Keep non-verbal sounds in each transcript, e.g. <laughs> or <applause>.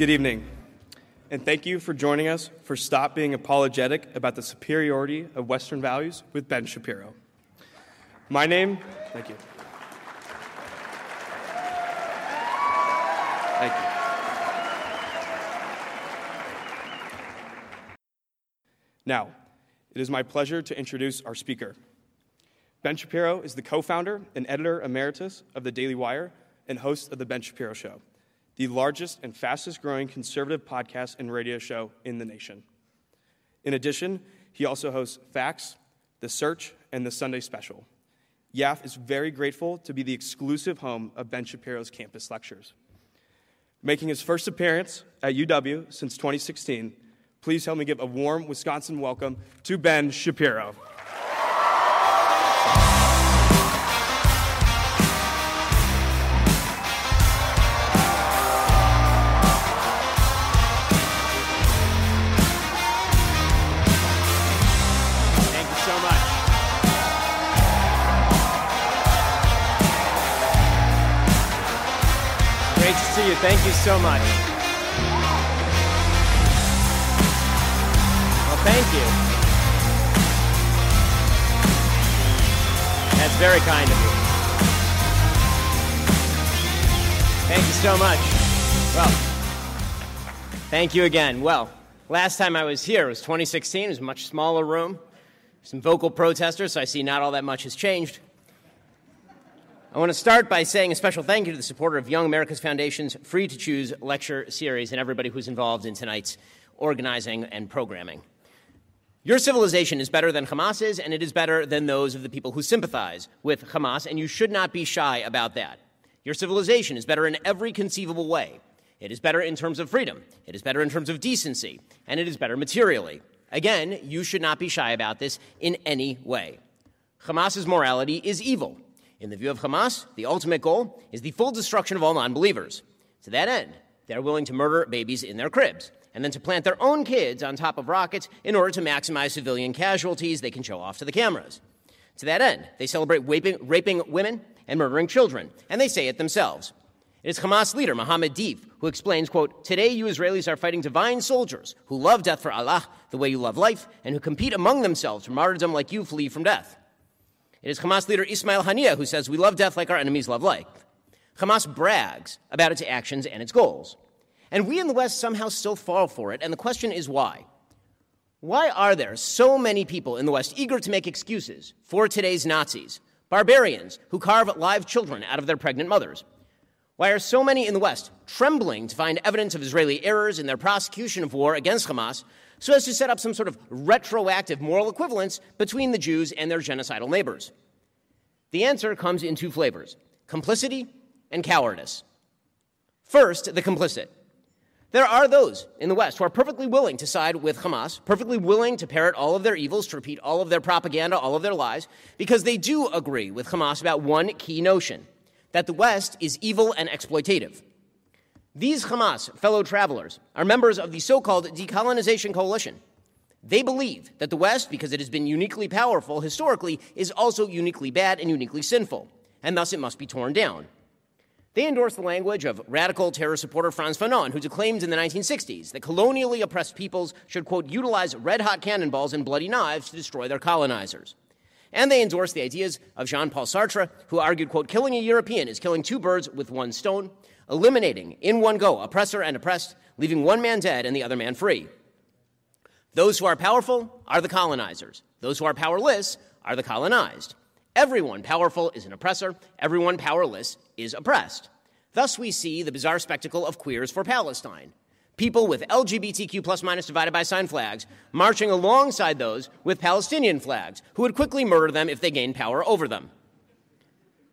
Good evening, and thank you for joining us for Stop Being Apologetic about the Superiority of Western Values with Ben Shapiro. My name, thank you. Thank you. Now, it is my pleasure to introduce our speaker. Ben Shapiro is the co founder and editor emeritus of the Daily Wire and host of The Ben Shapiro Show, the largest and fastest growing conservative podcast and radio show in the nation. In addition, he also hosts Facts, The Search, and The Sunday Special. YAF is very grateful to be the exclusive home of Ben Shapiro's campus lectures. Making his first appearance at UW since 2016, please help me give a warm Wisconsin welcome to Ben Shapiro. Thank you so much. Well, thank you. That's very kind of you. Thank you so much. Well, thank you again. Well, last time I was here it was 2016. It was a much smaller room some vocal protesters, so I see not all that much has changed. I want to start by saying a special thank you to the supporter of Young America's Foundation's Free to Choose lecture series and everybody who's involved in tonight's organizing and programming. Your civilization is better than Hamas's, and it is better than those of the people who sympathize with Hamas, and you should not be shy about that. Your civilization is better in every conceivable way. It is better in terms of freedom, it is better in terms of decency, and it is better materially. Again, you should not be shy about this in any way. Hamas's morality is evil. In the view of Hamas, the ultimate goal is the full destruction of all non believers. To that end, they're willing to murder babies in their cribs and then to plant their own kids on top of rockets in order to maximize civilian casualties they can show off to the cameras. To that end, they celebrate raping, raping women and murdering children, and they say it themselves. It is Hamas leader Mohammed Deif who explains, quote, Today you Israelis are fighting divine soldiers who love death for Allah the way you love life and who compete among themselves for martyrdom like you flee from death. It is Hamas leader Ismail Haniyeh who says, We love death like our enemies love life. Hamas brags about its actions and its goals. And we in the West somehow still fall for it, and the question is why? Why are there so many people in the West eager to make excuses for today's Nazis, barbarians who carve live children out of their pregnant mothers? Why are so many in the West trembling to find evidence of Israeli errors in their prosecution of war against Hamas so as to set up some sort of retroactive moral equivalence between the Jews and their genocidal neighbors? The answer comes in two flavors complicity and cowardice. First, the complicit. There are those in the West who are perfectly willing to side with Hamas, perfectly willing to parrot all of their evils, to repeat all of their propaganda, all of their lies, because they do agree with Hamas about one key notion that the West is evil and exploitative. These Hamas fellow travelers are members of the so called decolonization coalition. They believe that the West, because it has been uniquely powerful historically, is also uniquely bad and uniquely sinful, and thus it must be torn down. They endorse the language of radical terror supporter Frantz Fanon, who declaimed in the 1960s that colonially oppressed peoples should, quote, utilize red hot cannonballs and bloody knives to destroy their colonizers. And they endorse the ideas of Jean Paul Sartre, who argued, quote, killing a European is killing two birds with one stone, eliminating in one go oppressor and oppressed, leaving one man dead and the other man free. Those who are powerful are the colonizers. Those who are powerless are the colonized. Everyone powerful is an oppressor, everyone powerless is oppressed. Thus, we see the bizarre spectacle of queers for Palestine. People with LGBTQ plus minus divided by sign flags marching alongside those with Palestinian flags, who would quickly murder them if they gained power over them.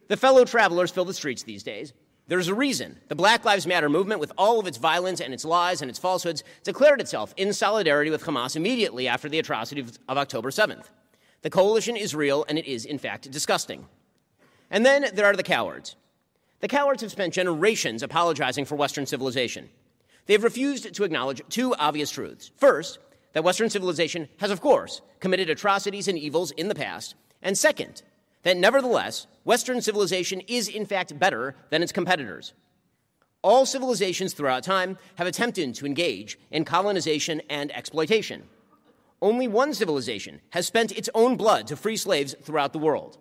The fellow travelers fill the streets these days. There's a reason the Black Lives Matter movement, with all of its violence and its lies and its falsehoods, declared itself in solidarity with Hamas immediately after the atrocities of October 7th. The coalition is real, and it is, in fact, disgusting. And then there are the cowards. The cowards have spent generations apologizing for Western civilization. They've refused to acknowledge two obvious truths. First, that Western civilization has, of course, committed atrocities and evils in the past. And second, that nevertheless, Western civilization is in fact better than its competitors. all civilizations throughout time have attempted to engage in colonization and exploitation. Only one civilization has spent its own blood to free slaves throughout the world.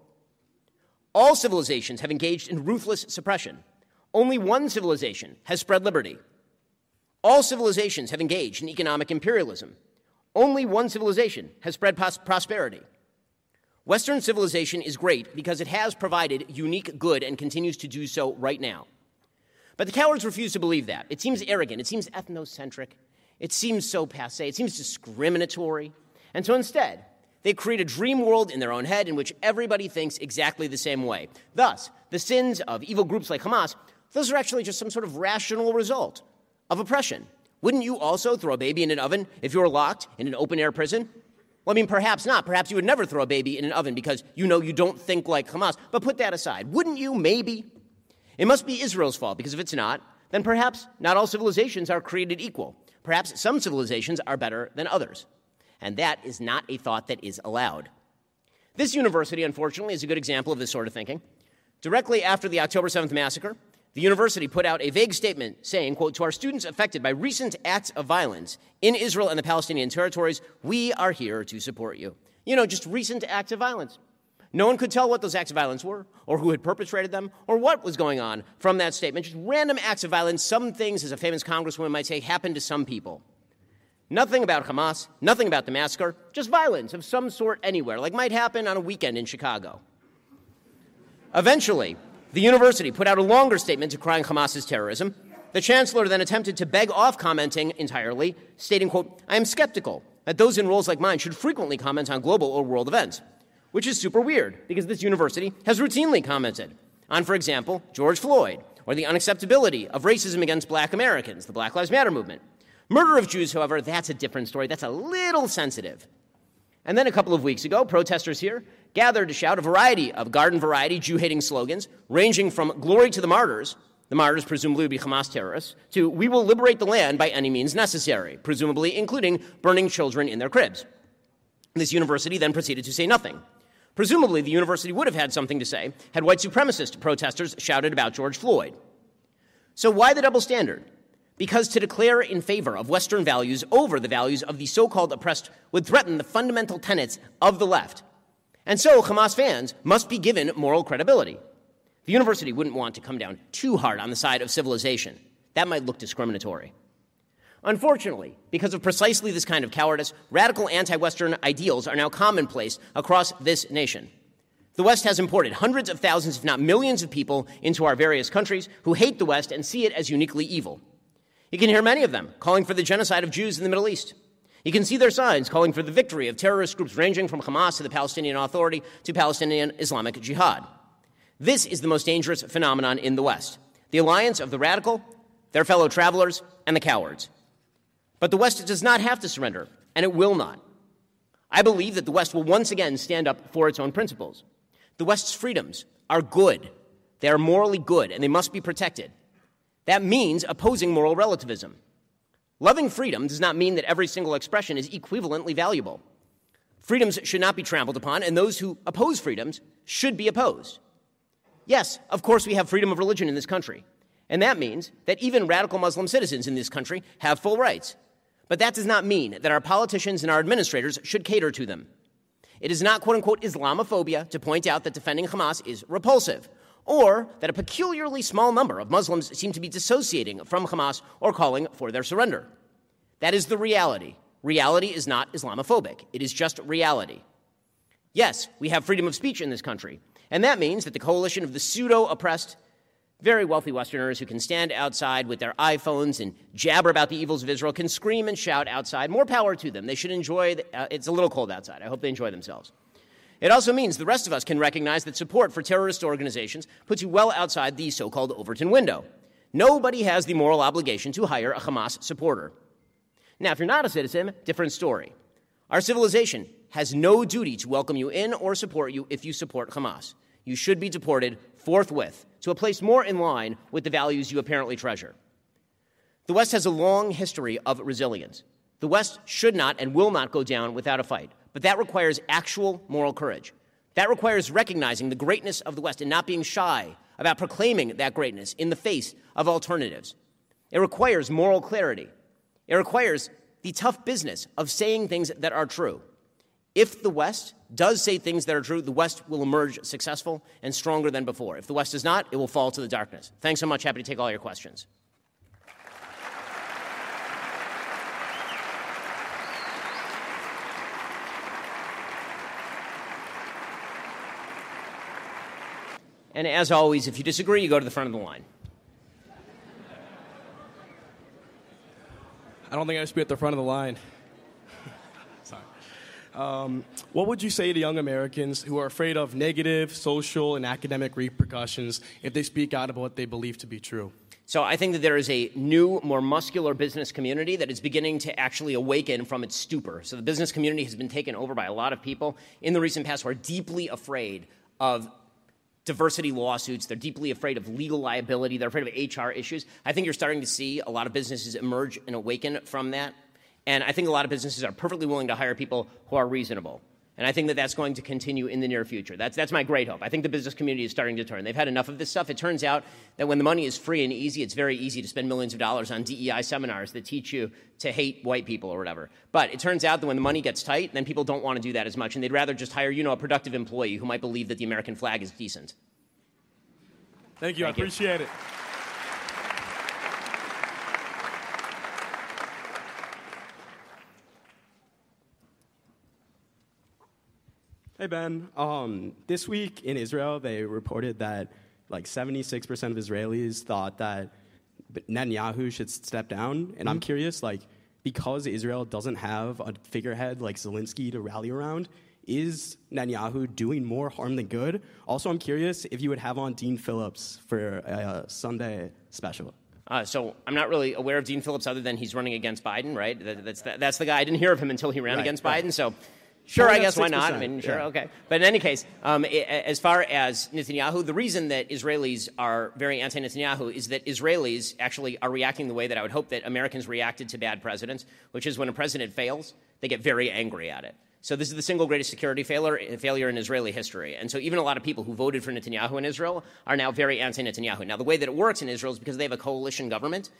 All civilizations have engaged in ruthless suppression. Only one civilization has spread liberty. All civilizations have engaged in economic imperialism. Only one civilization has spread pos- prosperity. Western civilization is great because it has provided unique good and continues to do so right now. But the cowards refuse to believe that. It seems arrogant, it seems ethnocentric, it seems so passe, it seems discriminatory. And so instead, they create a dream world in their own head in which everybody thinks exactly the same way. Thus, the sins of evil groups like Hamas, those are actually just some sort of rational result of oppression. Wouldn't you also throw a baby in an oven if you were locked in an open air prison? Well, I mean, perhaps not. Perhaps you would never throw a baby in an oven because you know you don't think like Hamas. But put that aside. Wouldn't you? Maybe. It must be Israel's fault because if it's not, then perhaps not all civilizations are created equal. Perhaps some civilizations are better than others. And that is not a thought that is allowed. This university, unfortunately, is a good example of this sort of thinking. Directly after the October 7th massacre, the university put out a vague statement saying, quote, to our students affected by recent acts of violence in Israel and the Palestinian territories, we are here to support you. You know, just recent acts of violence. No one could tell what those acts of violence were, or who had perpetrated them, or what was going on from that statement. Just random acts of violence. Some things, as a famous congresswoman might say, happened to some people. Nothing about Hamas, nothing about the massacre, just violence of some sort anywhere, like might happen on a weekend in Chicago. Eventually, the university put out a longer statement decrying Hamas's terrorism. The chancellor then attempted to beg off commenting entirely, stating, quote, I am skeptical that those in roles like mine should frequently comment on global or world events, which is super weird because this university has routinely commented on, for example, George Floyd or the unacceptability of racism against black Americans, the Black Lives Matter movement. Murder of Jews, however, that's a different story. That's a little sensitive. And then a couple of weeks ago, protesters here gathered to shout a variety of garden variety Jew hating slogans, ranging from glory to the martyrs, the martyrs presumably would be Hamas terrorists, to we will liberate the land by any means necessary, presumably including burning children in their cribs. This university then proceeded to say nothing. Presumably, the university would have had something to say had white supremacist protesters shouted about George Floyd. So, why the double standard? because to declare in favor of Western values over the values of the so called oppressed would threaten the fundamental tenets of the left. And so Hamas fans must be given moral credibility. The university wouldn't want to come down too hard on the side of civilization. That might look discriminatory. Unfortunately, because of precisely this kind of cowardice, radical anti Western ideals are now commonplace across this nation. The West has imported hundreds of thousands, if not millions, of people into our various countries who hate the West and see it as uniquely evil. You can hear many of them calling for the genocide of Jews in the Middle East. You can see their signs calling for the victory of terrorist groups ranging from Hamas to the Palestinian Authority to Palestinian Islamic Jihad. This is the most dangerous phenomenon in the West the alliance of the radical, their fellow travelers, and the cowards. But the West does not have to surrender, and it will not. I believe that the West will once again stand up for its own principles. The West's freedoms are good, they are morally good, and they must be protected. That means opposing moral relativism. Loving freedom does not mean that every single expression is equivalently valuable. Freedoms should not be trampled upon, and those who oppose freedoms should be opposed. Yes, of course, we have freedom of religion in this country, and that means that even radical Muslim citizens in this country have full rights. But that does not mean that our politicians and our administrators should cater to them. It is not quote unquote Islamophobia to point out that defending Hamas is repulsive or that a peculiarly small number of Muslims seem to be dissociating from Hamas or calling for their surrender. That is the reality. Reality is not Islamophobic, it is just reality. Yes, we have freedom of speech in this country, and that means that the coalition of the pseudo oppressed, very wealthy Westerners who can stand outside with their iPhones and jabber about the evils of Israel can scream and shout outside. More power to them. They should enjoy, the, uh, it's a little cold outside. I hope they enjoy themselves. It also means the rest of us can recognize that support for terrorist organizations puts you well outside the so called Overton window. Nobody has the moral obligation to hire a Hamas supporter. Now, if you're not a citizen, different story. Our civilization has no duty to welcome you in or support you if you support Hamas. You should be deported forthwith to a place more in line with the values you apparently treasure. The West has a long history of resilience. The West should not and will not go down without a fight. But that requires actual moral courage. That requires recognizing the greatness of the West and not being shy about proclaiming that greatness in the face of alternatives. It requires moral clarity. It requires the tough business of saying things that are true. If the West does say things that are true, the West will emerge successful and stronger than before. If the West does not, it will fall to the darkness. Thanks so much. Happy to take all your questions. And as always, if you disagree, you go to the front of the line. I don't think I should be at the front of the line. <laughs> Sorry. Um, what would you say to young Americans who are afraid of negative social and academic repercussions if they speak out about what they believe to be true? So I think that there is a new, more muscular business community that is beginning to actually awaken from its stupor. So the business community has been taken over by a lot of people in the recent past who are deeply afraid of diversity lawsuits. They're deeply afraid of legal liability. They're afraid of HR issues. I think you're starting to see a lot of businesses emerge and awaken from that. And I think a lot of businesses are perfectly willing to hire people who are reasonable. And I think that that's going to continue in the near future. That's, that's my great hope. I think the business community is starting to turn. They've had enough of this stuff. It turns out that when the money is free and easy, it's very easy to spend millions of dollars on DEI seminars that teach you to hate white people or whatever. But it turns out that when the money gets tight, then people don't want to do that as much. And they'd rather just hire, you know, a productive employee who might believe that the American flag is decent. Thank you. Thank I appreciate it. Hey Ben, um, this week in Israel, they reported that like 76% of Israelis thought that Netanyahu should step down, and I'm curious, like, because Israel doesn't have a figurehead like Zelensky to rally around, is Netanyahu doing more harm than good? Also, I'm curious if you would have on Dean Phillips for a Sunday special. Uh, so I'm not really aware of Dean Phillips other than he's running against Biden, right? That, that's, that, that's the guy. I didn't hear of him until he ran Right, against right. Biden. So sure, I guess why not? I mean, sure, yeah. okay. But in any case, um, as far as Netanyahu, the reason that Israelis are very anti-Netanyahu is that Israelis actually are reacting the way that I would hope that Americans reacted to bad presidents, which is when a president fails, they get very angry at it. So this is the single greatest security failure, failure in Israeli history. And so even a lot of people who voted for Netanyahu in Israel are now very anti-Netanyahu. Now the way that it works in Israel is because they have a coalition government,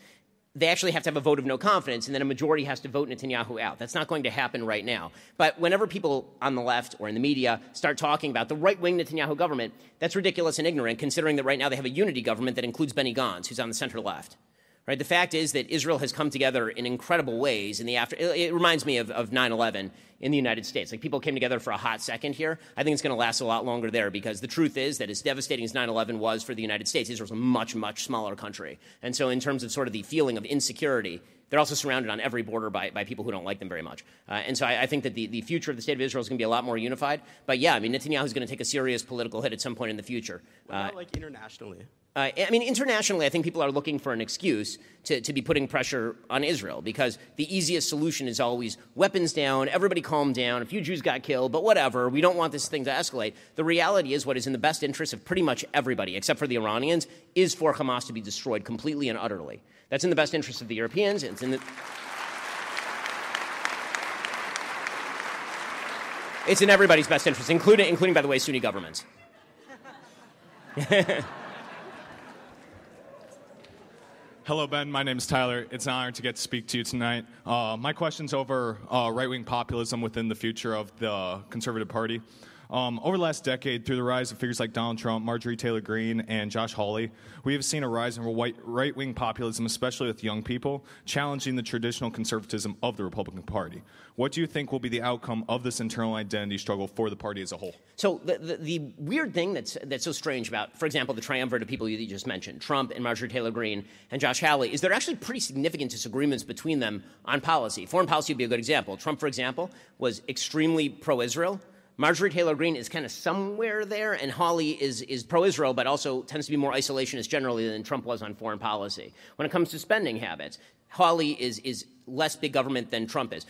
they actually have to have a vote of no confidence, and then a majority has to vote Netanyahu out. That's not going to happen right now. But whenever people on the left or in the media start talking about the right wing Netanyahu government, that's ridiculous and ignorant, considering that right now they have a unity government that includes Benny Gantz, who's on the center left. Right? The fact is that Israel has come together in incredible ways in the after. It, it reminds me of, of 9/11 in the United States. Like people came together for a hot second here. I think it's going to last a lot longer there because the truth is that as devastating as 9/11 was for the United States, Israel's a much much smaller country. And so in terms of sort of the feeling of insecurity. They're also surrounded on every border by, by people who don't like them very much. Uh, and so I, I think that the, the future of the state of Israel is going to be a lot more unified. But yeah, I mean, Netanyahu is going to take a serious political hit at some point in the future. What Uh, like internationally? Uh, I mean, internationally, I think people are looking for an excuse to, to be putting pressure on Israel because the easiest solution is always weapons down, everybody calm down, a few Jews got killed, but whatever, we don't want this thing to escalate. The reality is, what is in the best interest of pretty much everybody, except for the Iranians, is for Hamas to be destroyed completely and utterly. That's in the best interest of the Europeans. It's in the. It's in everybody's best interest, including, including by the way, Sunni governments. <laughs> Hello, Ben. My name is Tyler. It's an honor to get to speak to you tonight. Uh, my question's over uh, right wing populism within the future of the Conservative Party. Um, over the last decade, through the rise of figures like Donald Trump, Marjorie Taylor Greene, and Josh Hawley, we have seen a rise in right wing populism, especially with young people, challenging the traditional conservatism of the Republican Party. What do you think will be the outcome of this internal identity struggle for the party as a whole? So the, the, the weird thing that's, that's so strange about, for example, the triumvirate of people you, you just mentioned, Trump and Marjorie Taylor Greene and Josh Hawley, is there are actually pretty significant disagreements between them on policy. Foreign policy would be a good example. Trump, for example, was extremely pro-Israel. Marjorie Taylor Greene is kind of somewhere there, and Hawley is, is pro Israel, but also tends to be more isolationist generally than Trump was on foreign policy. When it comes to spending habits, Hawley is, is less big government than Trump is.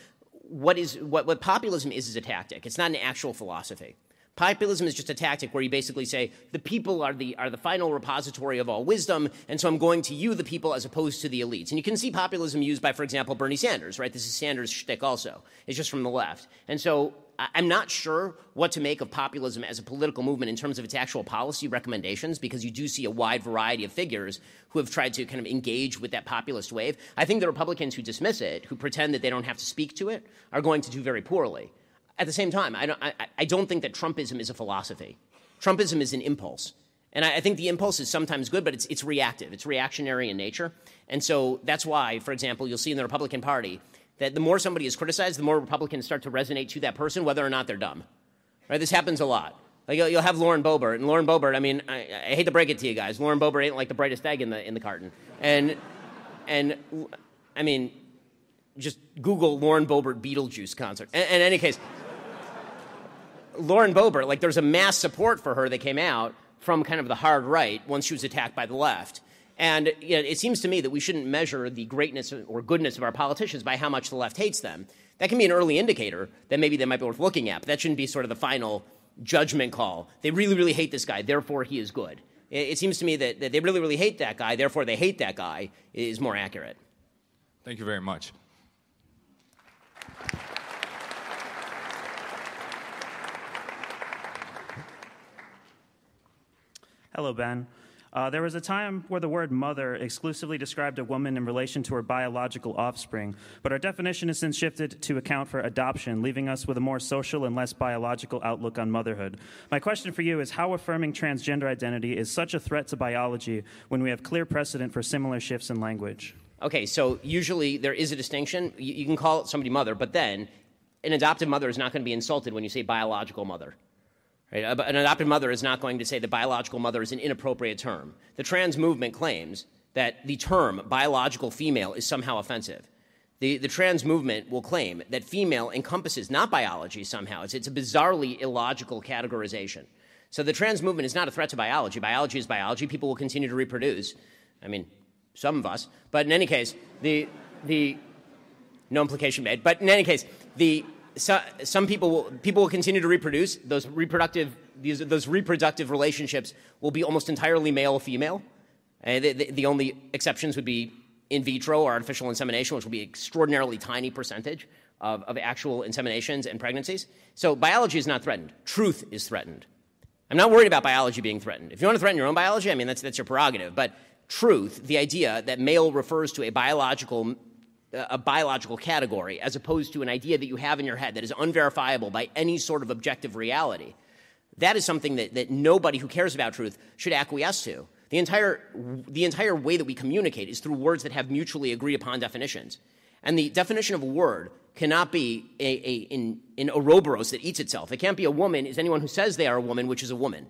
What, is what, what populism is is a tactic, it's not an actual philosophy. Populism is just a tactic where you basically say the people are the, are the final repository of all wisdom, and so I'm going to you, the people, as opposed to the elites. And you can see populism used by, for example, Bernie Sanders, right? This is Sanders' shtick also. It's just from the left. And so I'm not sure what to make of populism as a political movement in terms of its actual policy recommendations, because you do see a wide variety of figures who have tried to kind of engage with that populist wave. I think the Republicans who dismiss it, who pretend that they don't have to speak to it, are going to do very poorly. At the same time, I don't, I, I don't think that Trumpism is a philosophy. Trumpism is an impulse. And I, think the impulse is sometimes good, but it's, it's reactive, it's reactionary in nature. And so that's why, for example, you'll see in the Republican Party that the more somebody is criticized, the more Republicans start to resonate to that person, whether or not they're dumb. Right? This happens a lot. Like you'll, you'll have Lauren Boebert, and Lauren Boebert. I mean, I, I, hate to break it to you guys, Lauren Boebert ain't like the brightest egg in the in the carton. And and I mean, just Google Lauren Boebert Beetlejuice concert. In, in any case, Lauren Boebert, like there's a mass support for her that came out from kind of the hard right once she was attacked by the left. And you know, it seems to me that we shouldn't measure the greatness or goodness of our politicians by how much the left hates them. That can be an early indicator that maybe they might be worth looking at, but that shouldn't be sort of the final judgment call. They really, really hate this guy, therefore he is good. It, it seems to me that, that they really, really hate that guy, therefore they hate that guy, is more accurate. Thank you very much. Hello, Ben. Uh, there was a time where the word mother exclusively described a woman in relation to her biological offspring, but our definition has since shifted to account for adoption, leaving us with a more social and less biological outlook on motherhood. My question for you is how affirming transgender identity is such a threat to biology when we have clear precedent for similar shifts in language? Okay, so usually there is a distinction. You, you can call somebody mother, but then an adoptive mother is not going to be insulted when you say biological mother. Right? An adopted mother is not going to say the biological mother is an inappropriate term. The trans movement claims that the term biological female is somehow offensive. The, the trans movement will claim that female encompasses not biology somehow. It's, it's a bizarrely illogical categorization. So the trans movement is not a threat to biology. Biology is biology. People will continue to reproduce. I mean, some of us. But in any case, the, the no implication made. But in any case, the, so, some people will, people will continue to reproduce. Those reproductive, these, those reproductive relationships will be almost entirely male female. Uh, the, the, the, only exceptions would be in vitro or artificial insemination, which will be extraordinarily tiny percentage of, of actual inseminations and pregnancies. So biology is not threatened. Truth is threatened. I'm not worried about biology being threatened. If you want to threaten your own biology, I mean, that's, that's your prerogative. But truth, the idea that male refers to a biological a biological category as opposed to an idea that you have in your head that is unverifiable by any sort of objective reality. That is something that, that nobody who cares about truth should acquiesce to. The entire, the entire way that we communicate is through words that have mutually agreed upon definitions. And the definition of a word cannot be a, a, in, in Ouroboros that eats itself. It can't be a woman is anyone who says they are a woman, which is a woman.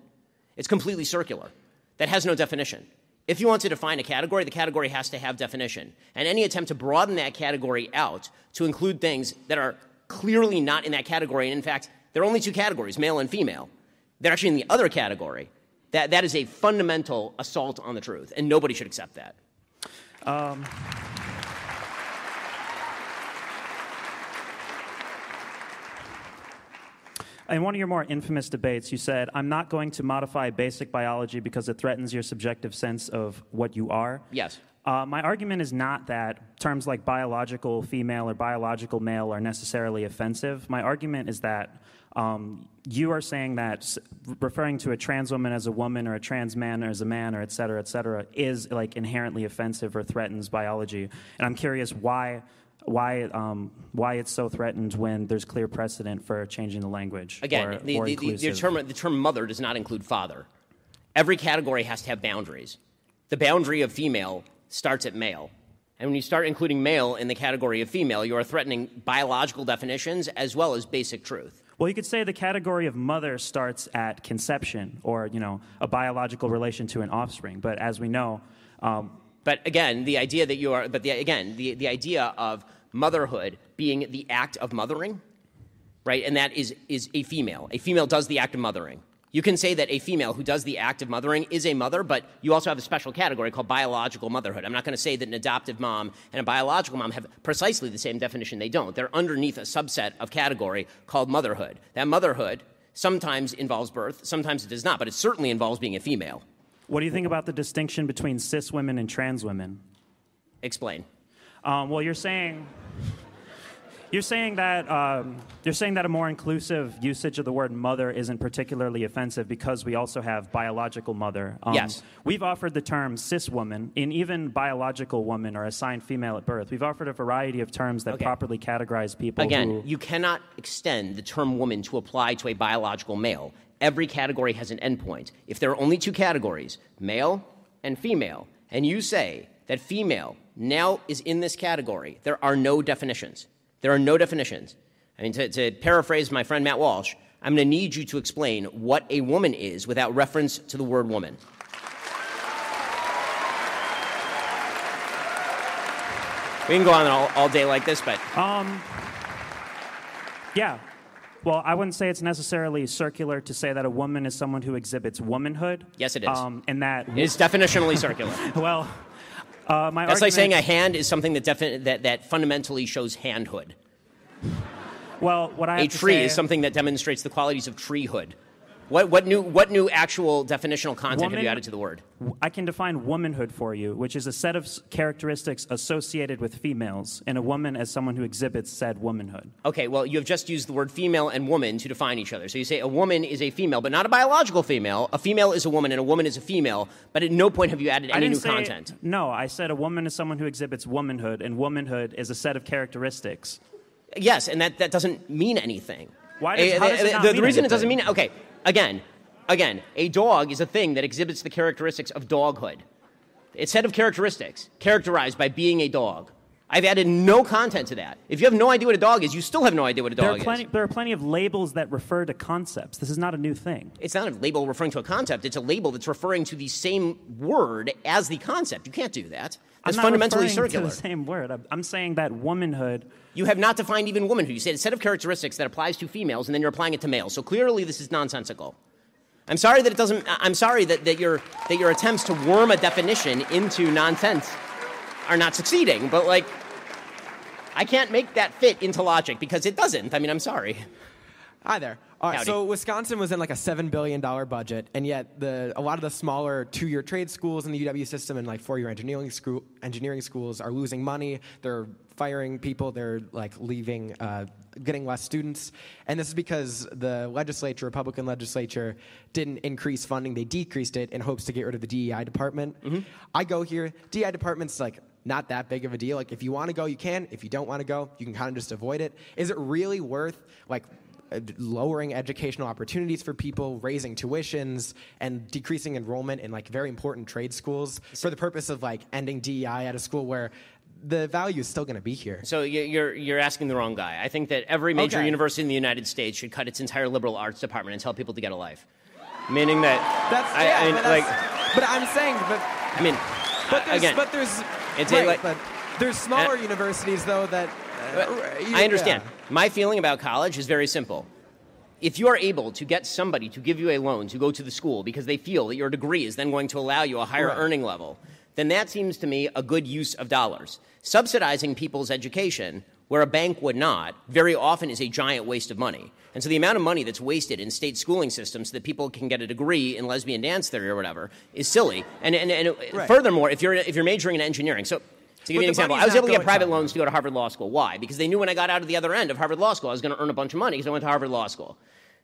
It's completely circular. That has no definition. If you want to define a category, the category has to have definition. And any attempt to broaden that category out to include things that are clearly not in that category, and in fact, there are only two categories, male and female, they're actually in the other category, that, that is a fundamental assault on the truth, and nobody should accept that. Um. In one of your more infamous debates, you said, I'm not going to modify basic biology because it threatens your subjective sense of what you are. Yes. Uh, my argument is not that terms like biological female or biological male are necessarily offensive. My argument is that um, you are saying that referring to a trans woman as a woman or a trans man as a man or et cetera, et cetera, is like inherently offensive or threatens biology. And I'm curious why why, um, why it's so threatened when there's clear precedent for changing the language. Again, or, the, or the, the, term, the term mother does not include father. Every category has to have boundaries. The boundary of female starts at male. And when you start including male in the category of female, you are threatening biological definitions as well as basic truth. Well, you could say the category of mother starts at conception or, you know, a biological relation to an offspring. But as we know, um, but again, the idea that you are, but the, again, the, the idea of motherhood being the act of mothering, right? And that is, is a female. A female does the act of mothering. You can say that a female who does the act of mothering is a mother, but you also have a special category called biological motherhood. I'm not going to say that an adoptive mom and a biological mom have precisely the same definition. They don't. They're underneath a subset of category called motherhood. That motherhood sometimes involves birth, sometimes it does not, but it certainly involves being a female. What do you think about the distinction between cis women and trans women? Explain. Um, well, you're saying You're saying that um, you're saying that a more inclusive usage of the word mother isn't particularly offensive because we also have biological mother. Um, Yes. We've offered the term cis woman, and even biological woman or assigned female at birth. We've offered a variety of terms that Okay. properly categorize people. Again, who, you cannot extend the term woman to apply to a biological male. Every category has an endpoint. If there are only two categories, male and female, and you say that female now is in this category, there are no definitions. There are no definitions. I mean, to, to paraphrase my friend Matt Walsh, I'm going to need you to explain what a woman is without reference to the word woman. We can go on all, all day like this, but Um, Yeah. Well, I wouldn't say it's necessarily circular to say that a woman is someone who exhibits womanhood. Yes, it is. Um, and that, it is definitionally circular. <laughs> well, uh, my That's like saying a hand is something that, defi- that, that fundamentally shows handhood. well, what I A tree say, is something that demonstrates the qualities of treehood. What, what, new, what new actual definitional content have you added to the word? I can define womanhood for you, which is a set of characteristics associated with females, and a woman as someone who exhibits said womanhood. Okay, well, you have just used the word female and woman to define each other. So you say a woman is a female, but not a biological female. A female is a woman, and a woman is a female, but at no point have you added any new say, content. No, I said a woman is someone who exhibits womanhood, and womanhood is a set of characteristics. Yes, and that, that doesn't mean anything. Why does- Eh, how does not the, the reason it doesn't anything? mean okay, again, again, a dog is a thing that exhibits the characteristics of doghood. It's a set of characteristics characterized by being a dog. I've added no content to that. If you have no idea what a dog is, you still have no idea what a There dog are, plenty, is. there are plenty of labels that refer to concepts. This is not a new thing. It's not a label referring to a concept. It's a label that's referring to the same word as the concept. You can't do that. I'm That's not fundamentally circular. To the same word. I'm- I'm saying that womanhood. You have not defined even womanhood. You said a set of characteristics that applies to females, and then you're applying it to males. So clearly, this is nonsensical. I'm sorry that it doesn't. I- I'm sorry that, that your that your attempts to worm a definition into nonsense are not succeeding. But like, I can't make that fit into logic because it doesn't. I mean, I'm sorry. Hi there. All right, Howdy. so Wisconsin was in like a seven billion dollar budget, and yet the a lot of the smaller two year trade schools in the UW system and like four year engineering school engineering schools are losing money. They're firing people. They're like leaving, uh, getting less students, and this is because the legislature, Republican legislature, didn't increase funding. They decreased it in hopes to get rid of the DEI department. I go here. DEI department's like not that big of a deal. Like if you want to go, you can. If you don't want to go, you can kind of just avoid it. Is it really worth like lowering educational opportunities for people, raising tuitions, and decreasing enrollment in like very important trade schools for the purpose of like ending DEI at a school where the value is still going to be here. So you- you're you're asking the wrong guy. I think that every major Okay. university in the United States should cut its entire liberal arts department and tell people to get a life. Meaning that That's I, yeah, I mean, but, like but I'm saying, but I mean, but uh, there's, again, but there's it's a, right, like- but there's smaller universities though that uh, I understand. yeah. My feeling about college is very simple. If you are able to get somebody to give you a loan to go to the school because they feel that your degree is then going to allow you a higher Right. earning level, then that seems to me a good use of dollars. Subsidizing people's education where a bank would not very often is a giant waste of money. And so the amount of money that's wasted in state schooling systems so that people can get a degree in lesbian dance theory or whatever is silly. And, and, and Right. furthermore, if you're, if you're majoring in engineering, so to give you an example, I was able to get private loans to go to Harvard Law School. Why? Because they knew when I got out of the other end of Harvard Law School, I was going to earn a bunch of money because I went to Harvard Law School.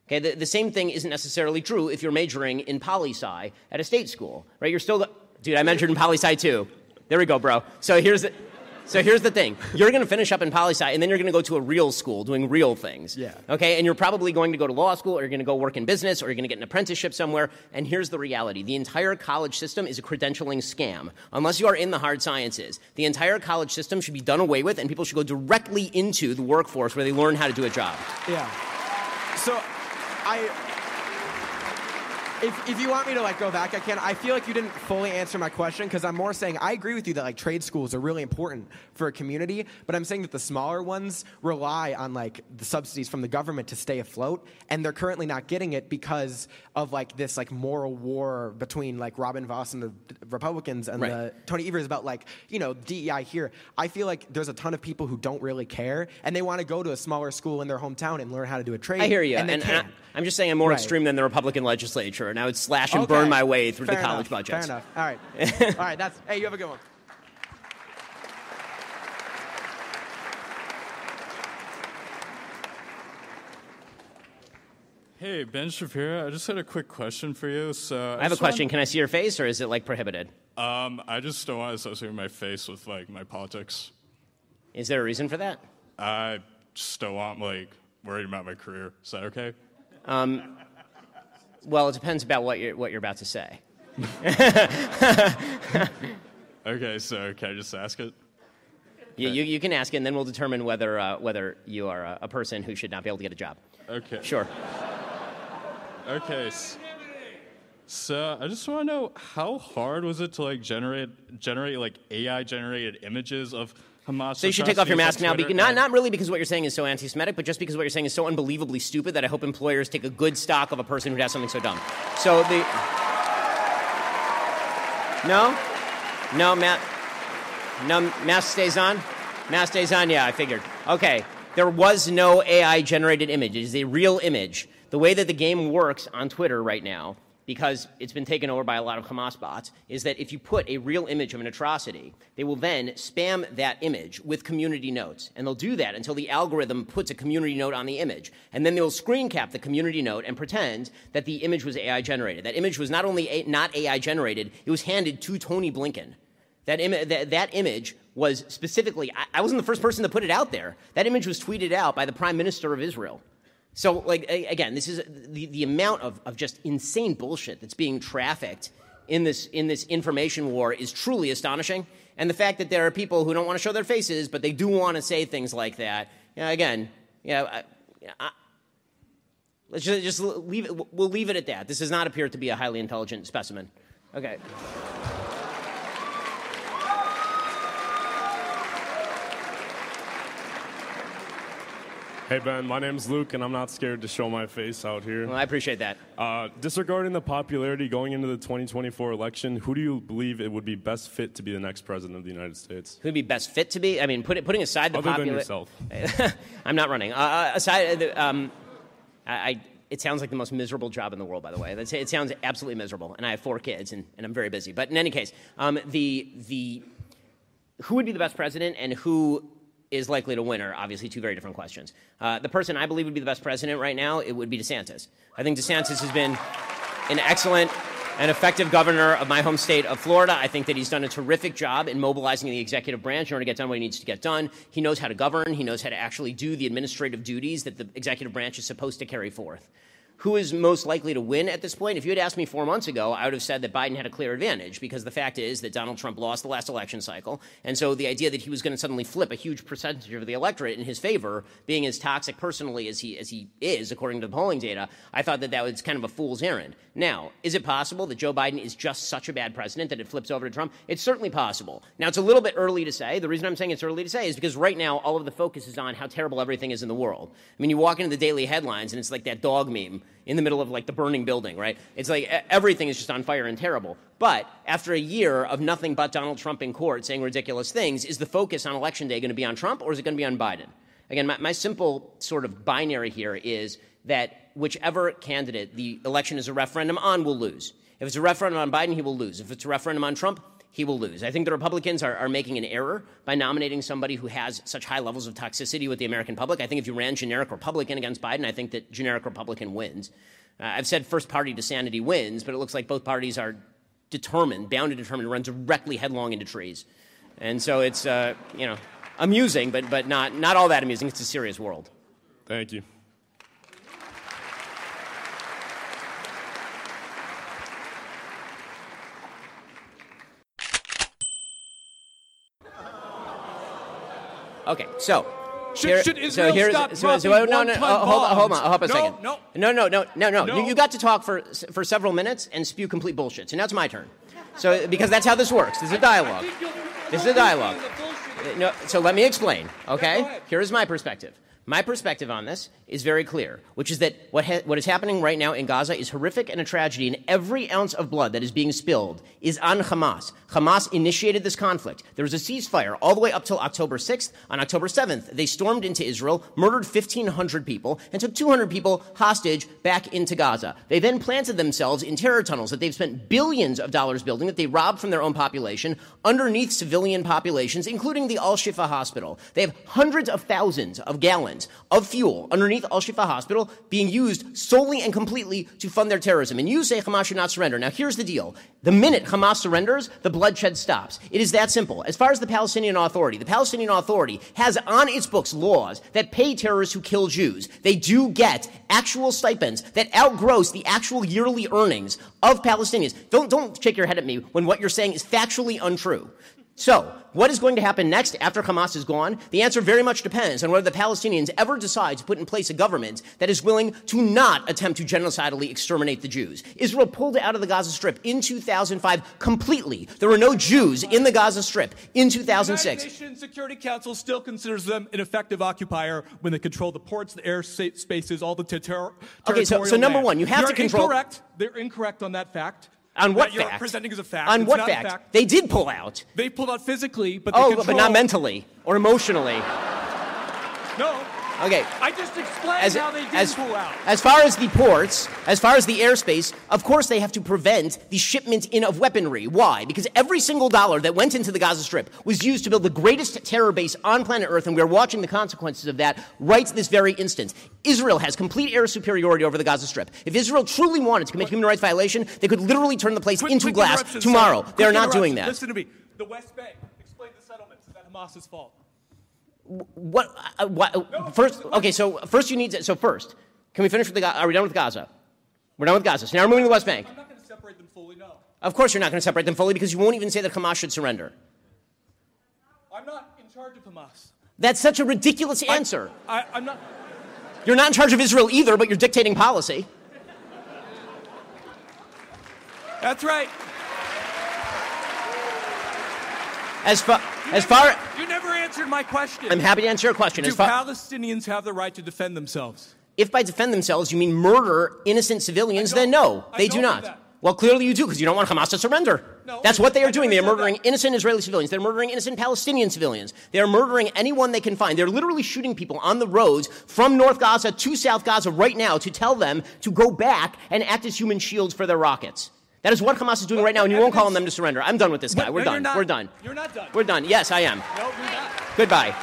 Okay, the, the same thing isn't necessarily true if you're majoring in poli sci at a state school, right? You're still, dude. I majored in poli sci too. There we go, bro. So here's the, so here's the thing: you're going to finish up in poli sci, and then you're going to go to a real school doing real things. Yeah. Okay, and you're probably going to go to law school, or you're going to go work in business, or you're going to get an apprenticeship somewhere. And here's the reality: the entire college system is a credentialing scam. Unless you are in the hard sciences, the entire college system should be done away with, and people should go directly into the workforce where they learn how to do a job. Yeah. So, I. If, if you want me to like go back, I can. I feel like you didn't fully answer my question because I'm more saying I agree with you that like trade schools are really important for a community, but I'm saying that the smaller ones rely on like the subsidies from the government to stay afloat, and they're currently not getting it because of like this like moral war between like Robin Vos and the Republicans and Right. the Tony Evers about like you know DEI here. I feel like there's a ton of people who don't really care and they want to go to a smaller school in their hometown and learn how to do a trade. I hear you, and and, can't. I, am just saying I'm more Right. extreme than the Republican legislature, and I would slash and okay. burn my way through Fair the college enough. budgets. Fair enough. All right. <laughs> All right. That's hey, you have a good one. Hey, Ben Shapiro, I just had a quick question for you. So I, have a question. Can I see your face, or is it like prohibited? Um, I just don't want to associate my face with like my politics. Is there a reason for that? I just don't want like worried about my career. Is that okay? Um, well, it depends about what you're what you're about to say. <laughs> okay, so can I just ask it? You, you, you, can ask it, and then we'll determine whether, uh, whether you are a, a, person who should not be able to get a job. Okay. Sure. Okay. So I just want to know how hard was it to like generate generate like AI generated images of Hamas? So you should take off your mask now. Be- not not really because what you're saying is so anti-Semitic, but just because what you're saying is so unbelievably stupid that I hope employers take a good stock of a person who does something so dumb. So the no, no, Matt. No, mask stays on. Mask stays on. Yeah, I figured. Okay, there was no AI generated image. It is a real image. The way that the game works on Twitter right now because it's been taken over by a lot of Hamas bots, is that if you put a real image of an atrocity, they will then spam that image with community notes. And they'll do that until the algorithm puts a community note on the image. And then they'll screen cap the community note and pretend that the image was AI generated. That image was not only a, not AI generated, it was handed to Tony Blinken. That, Im- that, that image was specifically, I, I wasn't the first person to put it out there. That image was tweeted out by the Prime Minister of Israel. So, like, again, this is the, the amount of, of just insane bullshit that's being trafficked in this, in this information war is truly astonishing. And the fact that there are people who don't want to show their faces, but they do want to say things like that, you know, again, you know, I, I, let's just, just leave it, we'll leave it at that. This does not appear to be a highly intelligent specimen. Okay. Hey, Ben, my name's Luke, and I'm not scared to show my face out here. Well, I appreciate that. Uh, disregarding the popularity going into the 2024 election, who do you believe it would be best fit to be the next president of the United States? Who would be best fit to be? I mean, put it, putting aside the Other popular... than yourself. <laughs> I'm not running. Uh, uh aside, uh, um, I, I, it sounds like the most miserable job in the world, by the way. it sounds absolutely miserable, and I have four kids, and, and I'm very busy. But in any case, um, the, the, who would be the best president and who is likely to win are obviously two very different questions. Uh, the person I believe would be the best president right now, it would be DeSantis. I think DeSantis has been an excellent and effective governor of my home state of Florida. I think that he's done a terrific job in mobilizing the executive branch in order to get done what he needs to get done. He knows how to govern. He knows how to actually do the administrative duties that the executive branch is supposed to carry forth who is most likely to win at this point? If you had asked me four months ago, I would have said that Biden had a clear advantage because the fact is that Donald Trump lost the last election cycle. And so the idea that he was going to suddenly flip a huge percentage of the electorate in his favor, being as toxic personally as he, as he is, according to the polling data, I thought that that was kind of a fool's errand. Now, is it possible that Joe Biden is just such a bad president that it flips over to Trump? It's certainly possible. Now, it's a little bit early to say. The reason I'm saying it's early to say is because right now all of the focus is on how terrible everything is in the world. I mean, you walk into the daily headlines and it's like that dog meme in the middle of like the burning building, right? It's like everything is just on fire and terrible. But after a year of nothing but Donald Trump in court saying ridiculous things, is the focus on election day going to be on Trump or is it going to be on Biden? Again, my, my simple sort of binary here is that whichever candidate the election is a referendum on will lose. If it's a referendum on Biden, he will lose. If it's a referendum on Trump, he will lose. I think the Republicans are, are, making an error by nominating somebody who has such high levels of toxicity with the American public. I think if you ran generic Republican against Biden, I think that generic Republican wins. Uh, I've said first party to sanity wins, but it looks like both parties are determined, bound to determine, to run directly headlong into trees. And so it's, uh, you know, amusing, but, but not, not all that amusing. It's a serious world. Thank you. Okay, so. Should, here, should Israel so here's, stop so, so, no, no, no, uh, hold on, hold on, hold on a no, second. No, no, no, no, no, no. no. You, you got to talk for for several minutes and spew complete bullshit. So now it's my turn. So because that's how this works. This is a dialogue. This is a dialogue. No, so let me explain. Okay, here is my perspective. My perspective on this is very clear, which is that what, ha- what is happening right now in Gaza is horrific and a tragedy, and every ounce of blood that is being spilled is on Hamas. Hamas initiated this conflict. There was a ceasefire all the way up till October 6th. On October 7th, they stormed into Israel, murdered 1,500 people, and took 200 people hostage back into Gaza. They then planted themselves in terror tunnels that they've spent billions of dollars building that they robbed from their own population underneath civilian populations, including the Al Shifa hospital. They have hundreds of thousands of gallons of fuel underneath Sharif al Shifa hospital being used solely and completely to fund their terrorism. And you say Hamas should not surrender. Now, here's the deal. The minute Hamas surrenders, the bloodshed stops. It is that simple. As far as the Palestinian Authority, the Palestinian Authority has on its books laws that pay terrorists who kill Jews. They do get actual stipends that outgross the actual yearly earnings of Palestinians. Don't, don't shake your head at me when what you're saying is factually untrue. So, what is going to happen next after Hamas is gone? The answer very much depends on whether the Palestinians ever decide to put in place a government that is willing to not attempt to genocidally exterminate the Jews. Israel pulled out of the Gaza Strip in 2005 completely. There were no Jews in the Gaza Strip in 2006. The United Nations Security Council still considers them an effective occupier when they control the ports, the air spaces, all the ter- ter- Okay, so, so number land. one, you have You're to control. Incorrect. They're incorrect on that fact. On what that you're fact? presenting as a fact. On It's what not a fact? They did pull out. They pulled out physically, but they Oh, control. but not mentally or emotionally. <laughs> No. Okay. I just explained As, how they did as, pull out. as far as the ports, as far as the airspace, of course they have to prevent the shipment in of weaponry. Why? Because every single dollar that went into the Gaza Strip was used to build the greatest terror base on planet Earth, and we are watching the consequences of that right this very instant. Israel has complete air superiority over the Gaza Strip. If Israel truly wanted to commit human rights violation, they could literally turn the place Quick- into quick glass tomorrow. They are not doing that. Listen to me. The West Bank. Explain the settlements. Is that Hamas's fault? What? Uh, what first, okay. So first, you need to. So first, can we finish with the? Are we done with Gaza? We're done with Gaza. So now we're moving to the West Bank. I'm not going to separate them fully, no. Of course, you're not going to separate them fully because you won't even say that Hamas should surrender. I'm not in charge of Hamas. That's such a ridiculous answer. I, I'm not. You're not in charge of Israel either, but you're dictating policy. That's right. As far as far, You never answered my question. I'm happy to answer your question. Do As far, Palestinians have the right to defend themselves? if by defend themselves you mean murder innocent civilians, then no, they do not. that. Well, clearly you do because you don't want Hamas to surrender. No, That's what they I are doing. They are murdering that. innocent Israeli civilians. They're murdering innocent Palestinian civilians. They are murdering anyone they can find. They're literally shooting people on the roads from North Gaza to South Gaza right now to tell them to go back and act as human shields for their rockets. That is what Hamas is doing What- right now, and you what won't call on them to surrender. I'm done with this guy. What- We're no, done. not. We're done. You're not done. We're done. Yes, I am. No, you're not. Goodbye.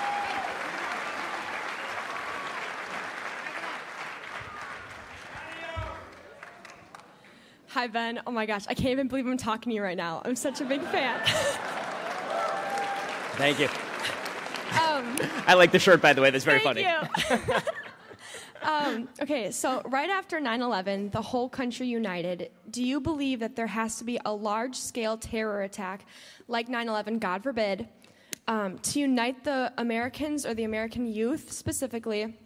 Hi, Ben. Oh my gosh, I can't even believe I'm talking to you right now. I'm such a big fan. Thank you. um, <laughs> I like the shirt, by the way. That's very thank funny. <laughs> um, okay, so right after 9 11, the whole country united. Do you believe that there has to be a large scale terror attack like 9 11, God forbid, um, to unite the Americans or the American youth specifically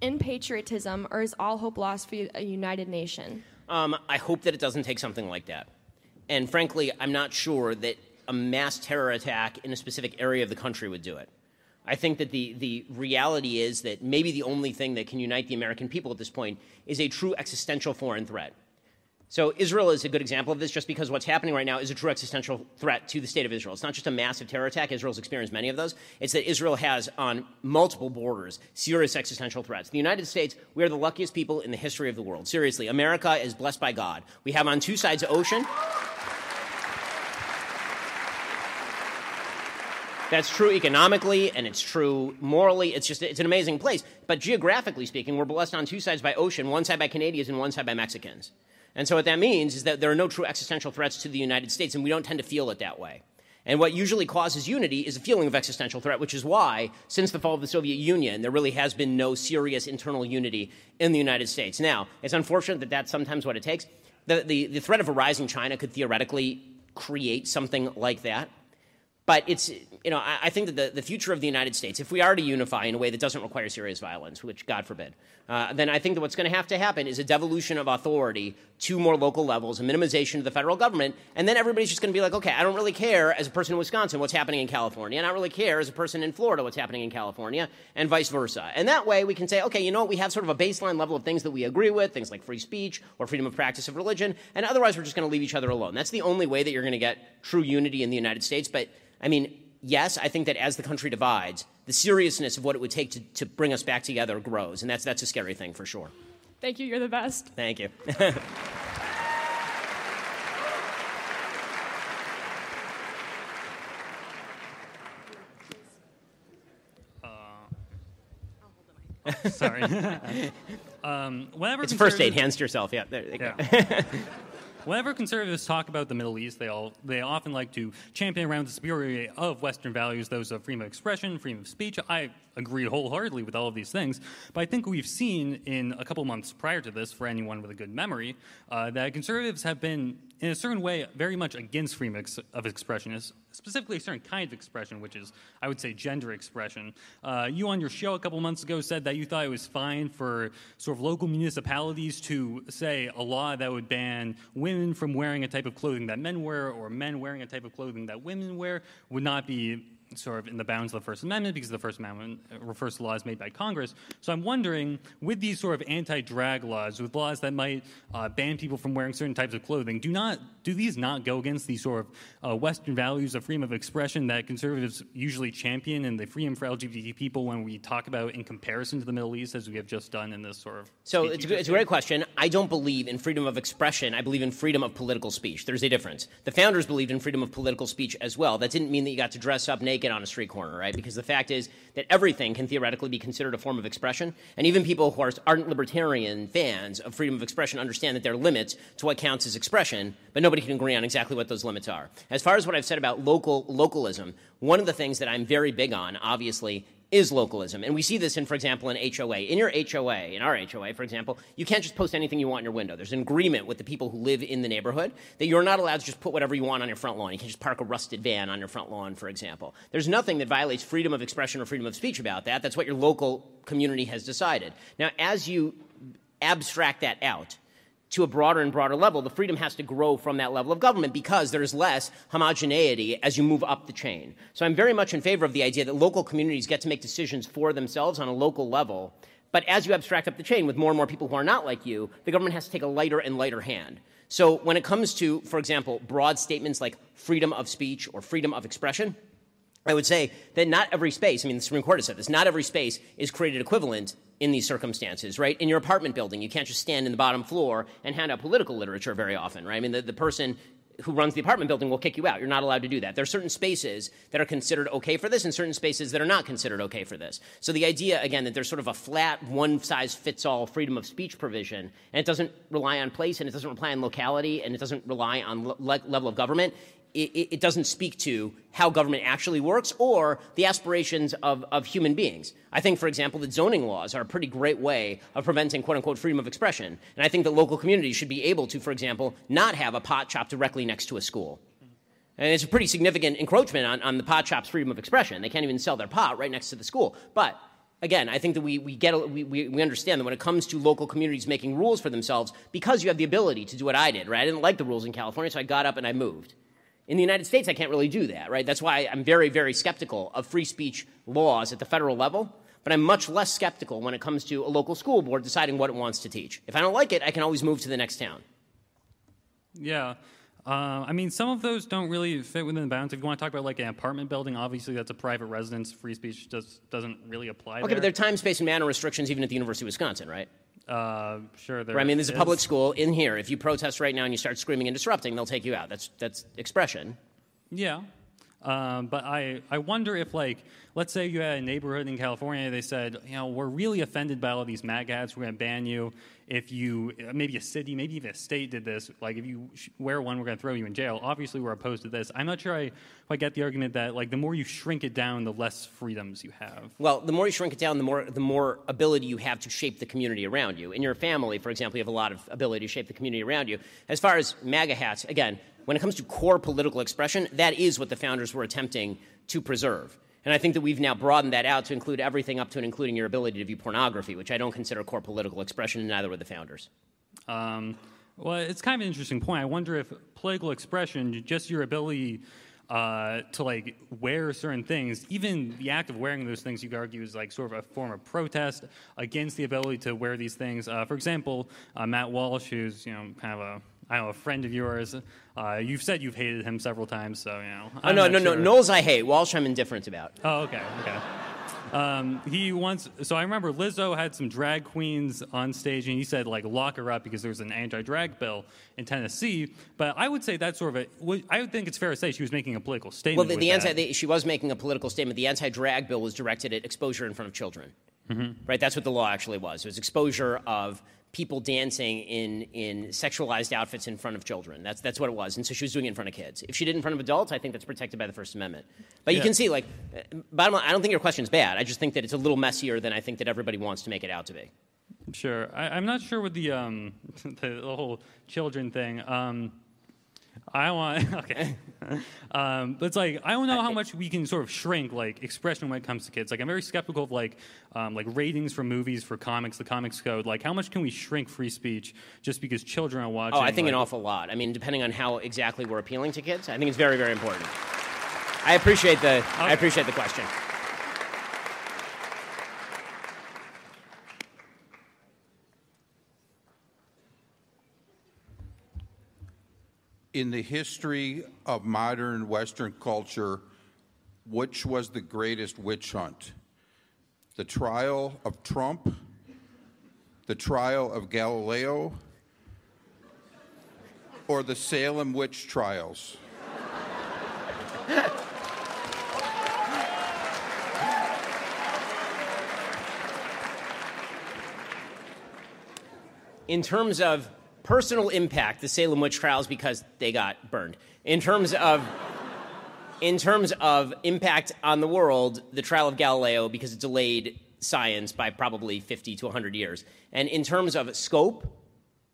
in patriotism, or is all hope lost for a united nation? Um, I hope that it doesn't take something like that. And frankly, I'm not sure that a mass terror attack in a specific area of the country would do it. I think that the, the reality is that maybe the only thing that can unite the American people at this point is a true existential foreign threat. So Israel is a good example of this just because what's happening right now is a true existential threat to the state of Israel. It's not just a massive terror attack. Israel's experienced many of those. It's that Israel has on multiple borders serious existential threats. The United States, we are the luckiest people in the history of the world. Seriously, America is blessed by God. We have on two sides of ocean. That's true economically and it's true morally. It's just it's an amazing place. But geographically speaking, we're blessed on two sides by ocean, one side by Canadians and one side by Mexicans. And so what that means is that there are no true existential threats to the United States, and we don't tend to feel it that way. And what usually causes unity is a feeling of existential threat, which is why, since the fall of the Soviet Union, there really has been no serious internal unity in the United States. Now, it's unfortunate that that's sometimes what it takes. The, the, the threat of a rising China could theoretically create something like that. But it's, you know, I, I think that the, the future of the United States, if we are to unify in a way that doesn't require serious violence, which God forbid, uh, then I think that what's going to have to happen is a devolution of authority to more local levels, a minimization of the federal government, and then everybody's just going to be like, okay, I don't really care as a person in Wisconsin what's happening in California, and I don't really care as a person in Florida what's happening in California, and vice versa. And that way we can say, okay, you know what, we have sort of a baseline level of things that we agree with, things like free speech or freedom of practice of religion, and otherwise we're just going to leave each other alone. That's the only way that you're going to get true unity in the United States. But I mean, yes, I think that as the country divides, the seriousness of what it would take to, to bring us back together grows, and that's, that's a scary thing for sure. Thank you, you're the best. Thank you. <laughs> <laughs> Sorry. <laughs> um, whenever It's first aid. Hands to yourself. Yeah. There you go. Whenever conservatives talk about the Middle East, they all they often like to champion around the superiority of Western values, those of freedom of expression, freedom of speech. I agree wholeheartedly with all of these things, but I think we've seen in a couple months prior to this, for anyone with a good memory, uh, that conservatives have been, in a certain way, very much against freedom of expression, specifically a certain kind of expression, which is, I would say, gender expression. Uh, you on your show a couple months ago said that you thought it was fine for sort of local municipalities to say a law that would ban women from wearing a type of clothing that men wear or men wearing a type of clothing that women wear would not be sort of in the bounds of the First Amendment because the First Amendment uh, refers to laws made by Congress. So I'm wondering, with these sort of anti-drag laws, with laws that might uh, ban people from wearing certain types of clothing, do not do these not go against these sort of uh, Western values of freedom of expression that conservatives usually champion and the freedom for LGBT people when we talk about in comparison to the Middle East, as we have just done in this sort of So it's a, you good- just it's a great question. I don't believe in freedom of expression. I believe in freedom of political speech. There's a difference. The founders believed in freedom of political speech as well. That didn't mean that you got to dress up naked on a street corner, right? Because the fact is that everything can theoretically be considered a form of expression. And even people who are ardent libertarian fans of freedom of expression understand that there are limits to what counts as expression, but nobody can agree on exactly what those limits are. As far as what I've said about local localism, one of the things that I'm very big on, obviously, is localism. And we see this in, for example, an HOA. In your HOA, in our HOA, for example, you can't just post anything you want in your window. There's an agreement with the people who live in the neighborhood that you're not allowed to just put whatever you want on your front lawn. You can't just park a rusted van on your front lawn, for example. There's nothing that violates freedom of expression or freedom of speech about that. That's what your local community has decided. Now, as you abstract that out, to a broader and broader level, the freedom has to grow from that level of government because there's less homogeneity as you move up the chain. So I'm very much in favor of the idea that local communities get to make decisions for themselves on a local level. But as you abstract up the chain with more and more people who are not like you, the government has to take a lighter and lighter hand. So when it comes to, for example, broad statements like freedom of speech or freedom of expression, I would say that not every space, I mean, the Supreme Court has said this, not every space is created equivalent in these circumstances, right? In your apartment building, you can't just stand in the bottom floor and hand out political literature very often, right? I mean, the, the person who runs the apartment building will kick you out. You're not allowed to do that. There are certain spaces that are considered okay for this and certain spaces that are not considered okay for this. So the idea, again, that there's sort of a flat, one size fits all freedom of speech provision, and it doesn't rely on place and it doesn't rely on locality and it doesn't rely on le- le- level of government, it, it- doesn't speak to how government actually works or the aspirations of, of human beings. I think, for example, that zoning laws are a pretty great way of preventing quote unquote freedom of expression. And I think that local communities should be able to, for example, not have a pot shop directly next to a school. And it's a pretty significant encroachment on, on the pot shop's freedom of expression. They can't even sell their pot right next to the school. But again, I think that we, we, get, we, we understand that when it comes to local communities making rules for themselves, because you have the ability to do what I did, right? I didn't like the rules in California, so I got up and I moved. In the United States, I can't really do that, right? That's why I'm very, very skeptical of free speech laws at the federal level. But I'm much less skeptical when it comes to a local school board deciding what it wants to teach. If I don't like it, I can always move to the next town. Yeah. Uh, I mean, some of those don't really fit within the bounds. If you want to talk about like an apartment building, obviously that's a private residence. Free speech just doesn't really apply Okay, there. but there are time, space, and manner restrictions even at the University of Wisconsin, right? Uh, sure. There I mean, there's a public school in here. If you protest right now and you start screaming and disrupting, they'll take you out. That's, that's expression. Yeah. Um, but I, I wonder if, like, let's say you had a neighborhood in California, they said, you know, we're really offended by all these MAGA hats, we're going to ban you. If you, maybe a city, maybe even a state did this, like, if you wear one, we're going to throw you in jail. Obviously, we're opposed to this. I'm not sure I, I get the argument that, like, the more you shrink it down, the less freedoms you have. Well, the more you shrink it down, the more, the more ability you have to shape the community around you. In your family, for example, you have a lot of ability to shape the community around you. As far as MAGA hats, again, when it comes to core political expression, that is what the founders were attempting to preserve. And I think that we've now broadened that out to include everything up to and including your ability to view pornography, which I don't consider core political expression, and neither were the founders. Um, well, it's kind of an interesting point. I wonder if political expression, just your ability uh, to like wear certain things, even the act of wearing those things, you could argue is like sort of a form of protest against the ability to wear these things. Uh, for example, uh, Matt Walsh, who's you know kind of a I know a friend of yours. Uh, you've said you've hated him several times, so you know. Oh, I'm no, no, no. sure. Knowles I hate. Walsh I'm indifferent about. Oh, okay, okay. Um, he once, so I remember Lizzo had some drag queens on stage, and he said like lock her up because there was an anti-drag bill in Tennessee. But I would say that's sort of a, well, I would think it's fair to say she was making a political Well, statement. the, with the that. anti, the, she was making a political statement. The anti-drag bill was directed at exposure in front of children. Right? That's what the law actually was. It was exposure of people dancing in, in sexualized outfits in front of children. That's, that's what it was. And so she was doing it in front of kids. If she did it in front of adults, I think that's protected by the First Amendment. But you Yeah. can see, like, bottom line, I don't think your question's bad. I just think that it's a little messier than I think that everybody wants to make it out to be. Sure. I, I'm not sure with the um, the, <laughs> the whole children thing. Um, I want <laughs> okay. <laughs> um, but it's like I don't know how much we can sort of shrink like expression when it comes to kids. Like I'm very skeptical of like um, like ratings for movies for comics, the comics code. Like how much can we shrink free speech just because children are watching? Oh, I think like, an awful lot. I mean, depending on how exactly we're appealing to kids, I think it's very, very important. I appreciate the, I appreciate the question. In the history of modern Western culture, which was the greatest witch hunt? The trial of Trump? The trial of Galileo? Or the Salem witch trials? in terms of personal impact, the Salem witch trials because they got burned. In terms of in terms of impact on the world, the trial of Galileo because it delayed science by probably 50 to 100 years. And in terms of scope,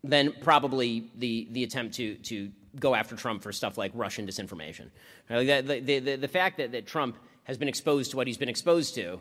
then probably the, the attempt to, to go after Trump for stuff like Russian disinformation. Like that- the, the, the fact that, that Trump has been exposed to what he's been exposed to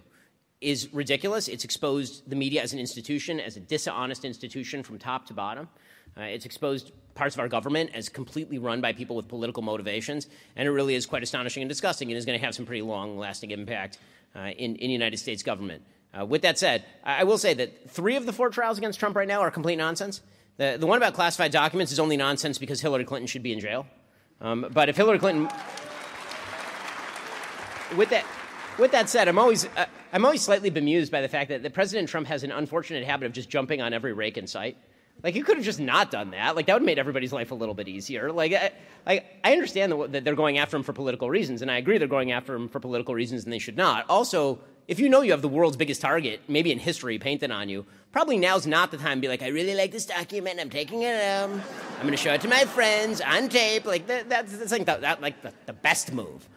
is ridiculous. It's exposed the media as an institution, as a dishonest institution from top to bottom. Uh, it's exposed parts of our government as completely run by people with political motivations, and it really is quite astonishing and disgusting, and is going to have some pretty long-lasting impact uh, in in United States government. Uh, with that said, I I will say that three of the four trials against Trump right now are complete nonsense. The, the one about classified documents is only nonsense because Hillary Clinton should be in jail. Um, but if Hillary Clinton with that, with that said, I'm always, uh, I'm always slightly bemused by the fact that, that President Trump has an unfortunate habit of just jumping on every rake in sight. Like, you could have just not done that. Like, that would have made everybody's life a little bit easier. Like, I, like, I understand that, that they're going after him for political reasons, and I agree they're going after him for political reasons and they should not. Also, if you know you have the world's biggest target, maybe in history, painted on you, probably now's not the time to be like, I really like this document, I'm taking it home, I'm going to show it to my friends on tape. Like, that, that's, that's like, the, that, like the, the best move.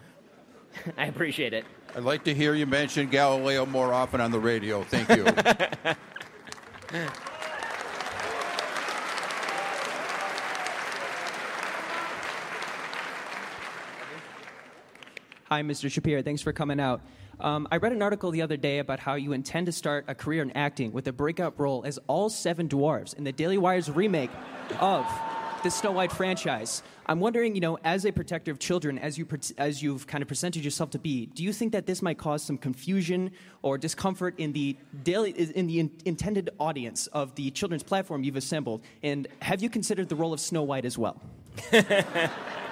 <laughs> I appreciate it. I'd like to hear you mention Galileo more often on the radio. Thank you. <laughs> Hi, Mr. Shapiro. Thanks for coming out. Um, I read an article the other day about how you intend to start a career in acting with a breakout role as all seven dwarves in the Daily Wire's remake of the Snow White franchise. I'm wondering, you know, as a protector of children, as you as you've kind of presented yourself to be, do you think that this might cause some confusion or discomfort in the daily in the in- intended audience of the children's platform you've assembled? And have you considered the role of Snow White as well? <laughs>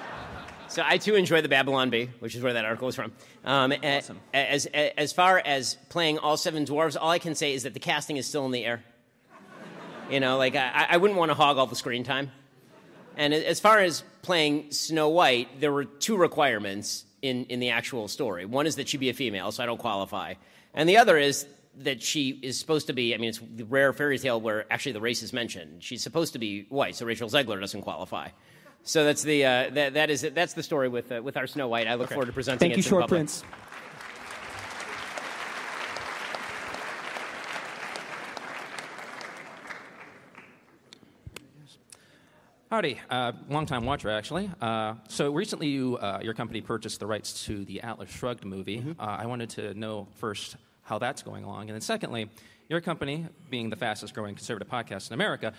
So I too enjoy the Babylon Bee, which is where that article is from. Um, a- As, as far as playing all seven dwarves, all I can say is that the casting is still in the air. You know, like I, I wouldn't want to hog all the screen time. And as far as playing Snow White, there were two requirements in, in the actual story. One is that she be a female, so I don't qualify. And the other is that she is supposed to be, I mean, it's the rare fairy tale where actually the race is mentioned. She's supposed to be white, so Rachel Zegler doesn't qualify. So that's the, uh, that, that is, that's the story with, uh, with our Snow White. I look forward to presenting Thank it you, to Short public. Prince. Howdy, uh, long-time watcher actually. Uh, so recently, you, uh, your company purchased the rights to the Atlas Shrugged movie. Uh, I wanted to know first how that's going along, and then secondly, your company, being the fastest-growing conservative podcast in America,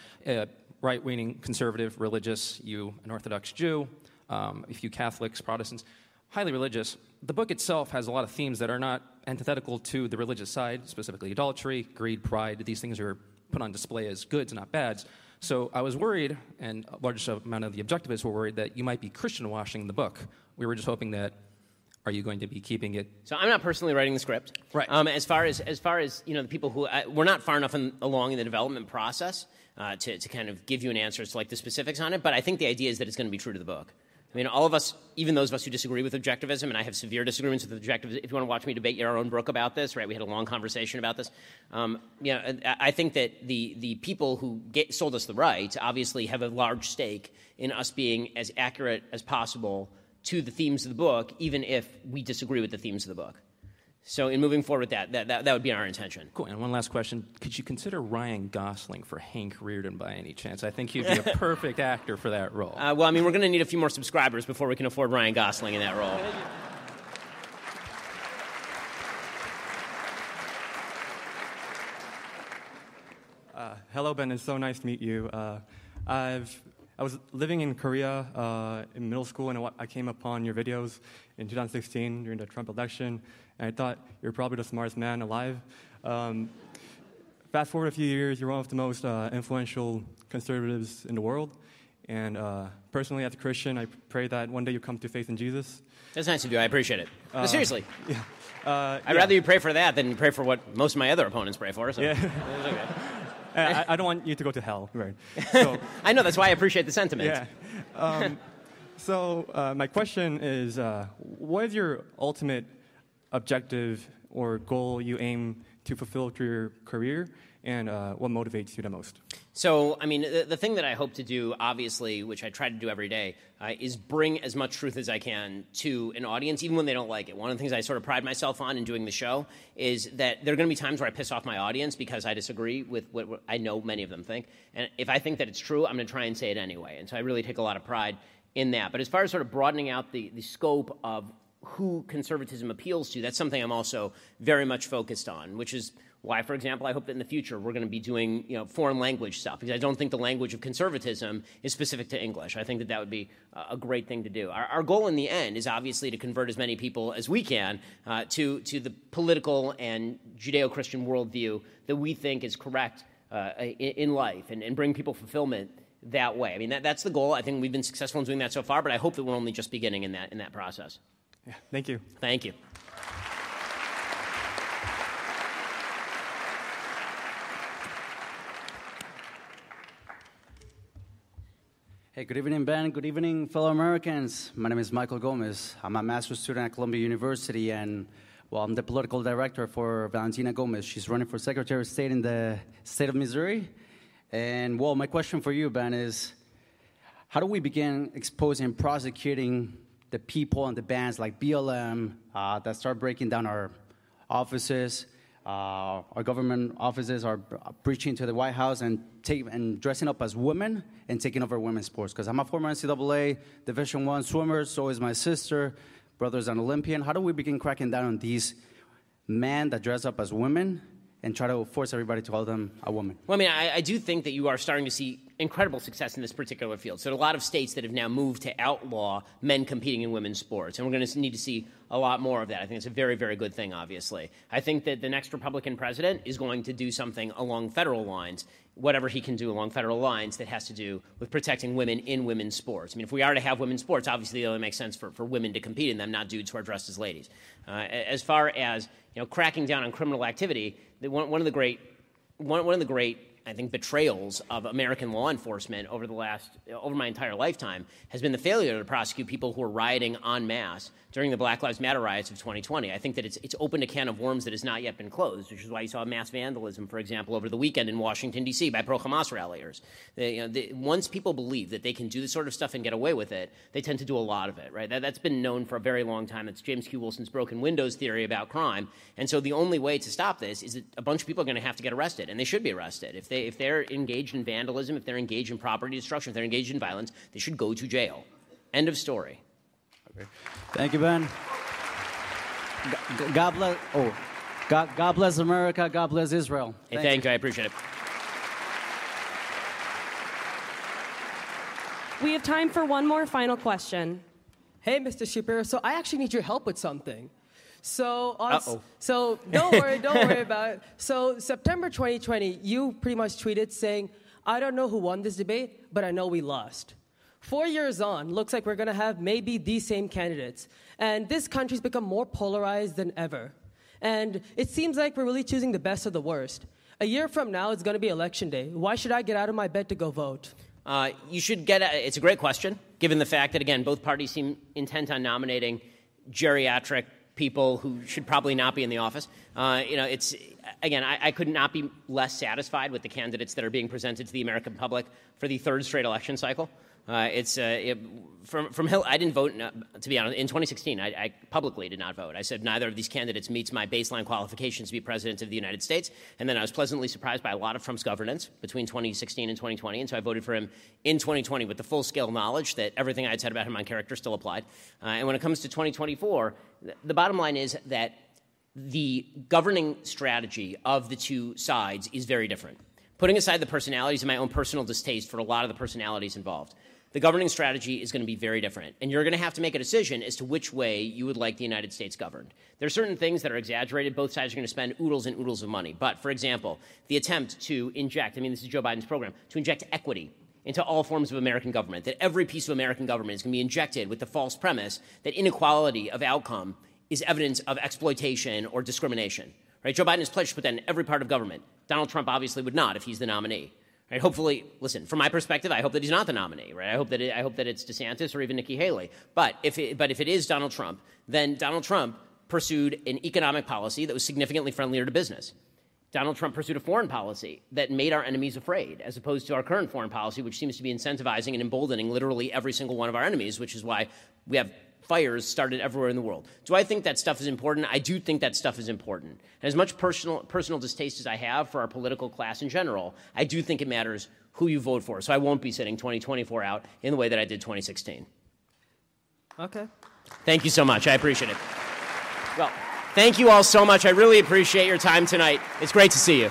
uh, right-leaning, conservative, religious, you an Orthodox Jew, um, a few Catholics, Protestants, highly religious. The book itself has a lot of themes that are not antithetical to the religious side, specifically idolatry, greed, pride. These things are put on display as goods, not bads. So I was worried, and a large amount of the objectivists were worried that you might be Christian washing the book. We were just hoping that, are you going to be keeping it? So I'm not personally writing the script. Right. Um, as far as as far as you know, the people who uh, we're not far enough in, along in the development process uh, to to kind of give you an answer to like the specifics on it. But I think the idea is that it's going to be true to the book. I mean, all of us, even those of us who disagree with objectivism, and I have severe disagreements with objectivism. If you want to watch me debate Yaron Brook about this, right? We had a long conversation about this. Um, you know, I I think that the the people who get, sold us the rights obviously have a large stake in us being as accurate as possible to the themes of the book, even if we disagree with the themes of the book. So, in moving forward with that, that, that, that would be our intention. Cool. And one last question: Could you consider Ryan Gosling for Hank Rearden by any chance? I think he'd be a <laughs> perfect actor for that role. Uh, well, I mean, we're going to need a few more subscribers before we can afford Ryan Gosling in that role. Uh, hello, Ben. It's so nice to meet you. Uh, I've I was living in Korea uh, in middle school, and I came upon your videos in 2016 during the Trump election, and I thought you're probably the smartest man alive. Um, fast forward a few years, you're one of the most uh, influential conservatives in the world. And uh, personally, as a Christian, I pray that one day you come to faith in Jesus. That's nice of you. I appreciate it. Uh, no, seriously. <laughs> Yeah. Uh, I'd yeah. rather you pray for that than pray for what most of my other opponents pray for. So. Yeah. It's <laughs> okay. I, I don't want you to go to hell, right? <laughs> So, I know, that's why I appreciate the sentiment. Yeah. Um, so uh, my question is, uh, what is your ultimate objective or goal you aim to fulfill through your career, and uh, what motivates you the most? So, I mean, the, the thing that I hope to do, obviously, which I try to do every day, uh, is bring as much truth as I can to an audience, even when they don't like it. One of the things I sort of pride myself on in doing the show is that there are going to be times where I piss off my audience because I disagree with what, what I know many of them think. And if I think that it's true, I'm going to try and say it anyway. And so I really take a lot of pride in that. But as far as sort of broadening out the, the scope of who conservatism appeals to, that's something I'm also very much focused on, which is why, for example, I hope that in the future we're going to be doing you know, foreign language stuff because I don't think the language of conservatism is specific to English. I think that that would be a great thing to do. Our, our goal in the end is obviously to convert as many people as we can uh, to, to the political and Judeo Christian worldview that we think is correct uh, in, in life and, and bring people fulfillment that way. I mean, that, that's the goal. I think we've been successful in doing that so far, but I hope that we're only just beginning in that, in that process. Yeah, thank you. Thank you. Hey, good evening, Ben. Good evening, fellow Americans. My name is Michael Gomez. I'm a master's student at Columbia University, and well, I'm the political director for Valentina Gomez. She's running for Secretary of State in the state of Missouri. And well, my question for you, Ben, is how do we begin exposing and prosecuting the people and the bands like BLM uh, that start breaking down our offices, uh, our government offices are preaching to the White House and, take, and dressing up as women and taking over women's sports. Because I'm a former NCAA Division One swimmer, so is my sister. Brother's an Olympian. How do we begin cracking down on these men that dress up as women and try to force everybody to call them a woman? Well, I mean, I, I do think that you are starting to see incredible success in this particular field. So, a lot of states that have now moved to outlaw men competing in women's sports, and we're going to need to see a lot more of that. I think it's a very, very good thing, obviously. I think that the next Republican president is going to do something along federal lines, whatever he can do along federal lines, that has to do with protecting women in women's sports. I mean, if we are to have women's sports, obviously it only makes sense for, for women to compete in them, not dudes who are dressed as ladies. Uh, as far as you know, cracking down on criminal activity, one, one of the great one of the great I think betrayals of American law enforcement over the last over my entire lifetime has been the failure to prosecute people who are rioting en masse during the Black Lives Matter riots of 2020. I think that it's it's opened a can of worms that has not yet been closed, which is why you saw mass vandalism, for example, over the weekend in Washington D.C. by pro-Hamas ralliers. They, you know, they, once people believe that they can do this sort of stuff and get away with it, they tend to do a lot of it. Right? That, that's been known for a very long time. It's James Q. Wilson's broken windows theory about crime. And so the only way to stop this is that a bunch of people are going to have to get arrested, and they should be arrested if they if they're engaged in vandalism, if they're engaged in property destruction, if they're engaged in violence, they should go to jail. End of story. Thank you, Ben. God bless. Oh, God, God bless America. God bless Israel. Hey, thank you. I appreciate it. We have time for one more final question. Hey, Mr. Shapiro. So I actually need your help with something. So on, Uh-oh. so don't worry, don't worry <laughs> about it. So September 2020, you pretty much tweeted saying, "I don't know who won this debate, but I know we lost." Four years on, looks like we're going to have maybe these same candidates, and this country's become more polarized than ever. And it seems like we're really choosing the best of the worst. A year from now, it's going to be election day. Why should I get out of my bed to go vote? Uh, you should get a, it's a great question, given the fact that, again, both parties seem intent on nominating geriatric people who should probably not be in the office. Uh, you know, it's, again, I, I, could not be less satisfied with the candidates that are being presented to the American public for the third straight election cycle. Uh, it's uh, it, from from Hill. I didn't vote uh, to be honest. In 2016, I, I, publicly did not vote. I said neither of these candidates meets my baseline qualifications to be president of the United States. And then I was pleasantly surprised by a lot of Trump's governance between 2016 and 2020, and so I voted for him in 2020 with the full scale knowledge that everything I had said about him on character still applied. Uh, and when it comes to 2024, the bottom line is that the governing strategy of the two sides is very different. Putting aside the personalities and my own personal distaste for a lot of the personalities involved the governing strategy is going to be very different. And you're going to have to make a decision as to which way you would like the United States governed. There are certain things that are exaggerated. Both sides are going to spend oodles and oodles of money. But, for example, the attempt to inject, I mean, this is Joe Biden's program, to inject equity into all forms of American government, that every piece of American government is going to be injected with the false premise that inequality of outcome is evidence of exploitation or discrimination. Right? Joe Biden has pledged to put that in every part of government. Donald Trump obviously would not if he's the nominee. Right? Hopefully, listen. From my perspective, I hope that he's not the nominee. Right? I hope that it, I hope that it's DeSantis or even Nikki Haley. But if it, but if it is Donald Trump, then Donald Trump pursued an economic policy that was significantly friendlier to business. Donald Trump pursued a foreign policy that made our enemies afraid, as opposed to our current foreign policy, which seems to be incentivizing and emboldening literally every single one of our enemies, which is why we have fires started everywhere in the world. Do I think that stuff is important? I do think that stuff is important. And as much personal, personal distaste as I have for our political class in general, I do think it matters who you vote for. So I won't be sitting 2024 out in the way that I did 2016. Okay. Thank you so much. I appreciate it. Well, thank you all so much. I really appreciate your time tonight. It's great to see you.